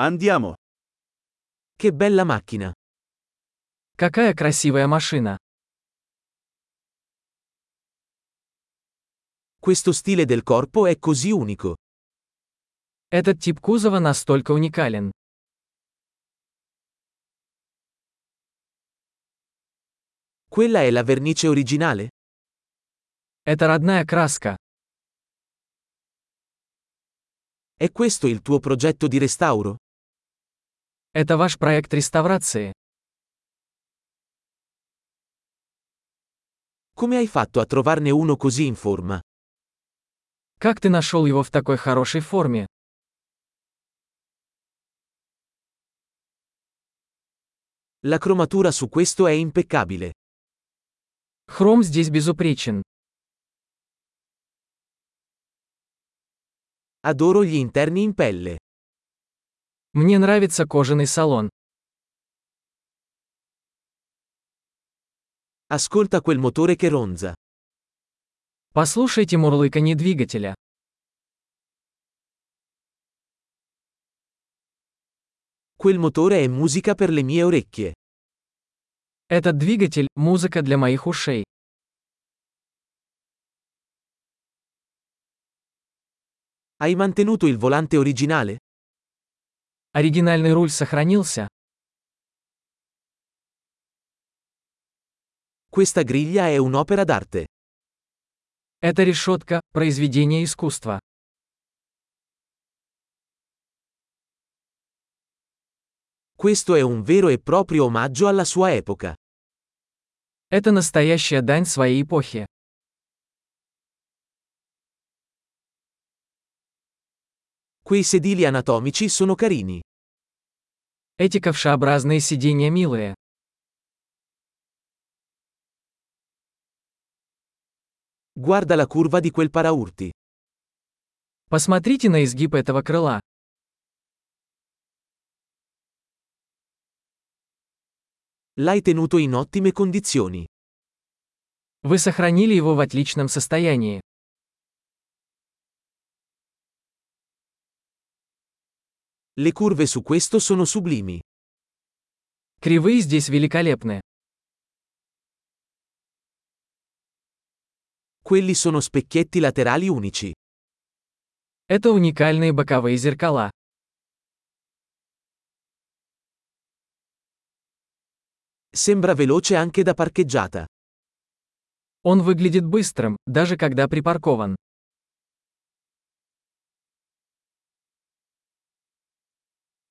Andiamo. Che bella macchina! Какая красивая машина! Questo stile del corpo è così unico. Этот тип кузова настолько уникален. Quella è la vernice originale? Это родная краска. È questo il tuo progetto di restauro? Это ваш проект реставрации. Come hai fatto a trovarne uno così in forma? Как ты нашел его в такой хорошей форме? La cromatura su questo è impeccabile. Хром здесь безупречен. Adoro gli interni in pelle. Мне нравится кожаный салон. Ascolta quel motore che ronza. Послушайте мурлыканье двигателя. Quel motore è musica per le mie orecchie. Этот двигатель – музыка для моих ушей. Hai mantenuto il volante originale? Оригинальный руль сохранился. Questa griglia è un'opera d'arte. Эта решетка – произведение искусства. Questo è un vero e proprio omaggio alla sua epoca. Это настоящая дань своей эпохи. Quei sedili anatomici sono carini. Эти ковшеобразные сиденья милые. Guarda la curva di quel paraurti. Посмотрите на изгиб этого крыла. L'hai tenuto in ottime condizioni. Вы сохранили его в отличном состоянии. Le curve su questo sono sublimi. Кривые здесь великолепны. Quelli sono specchietti laterali unici. Это уникальные боковые зеркала. Sembra veloce anche da parcheggiata. Он выглядит быстрым, даже когда припаркован.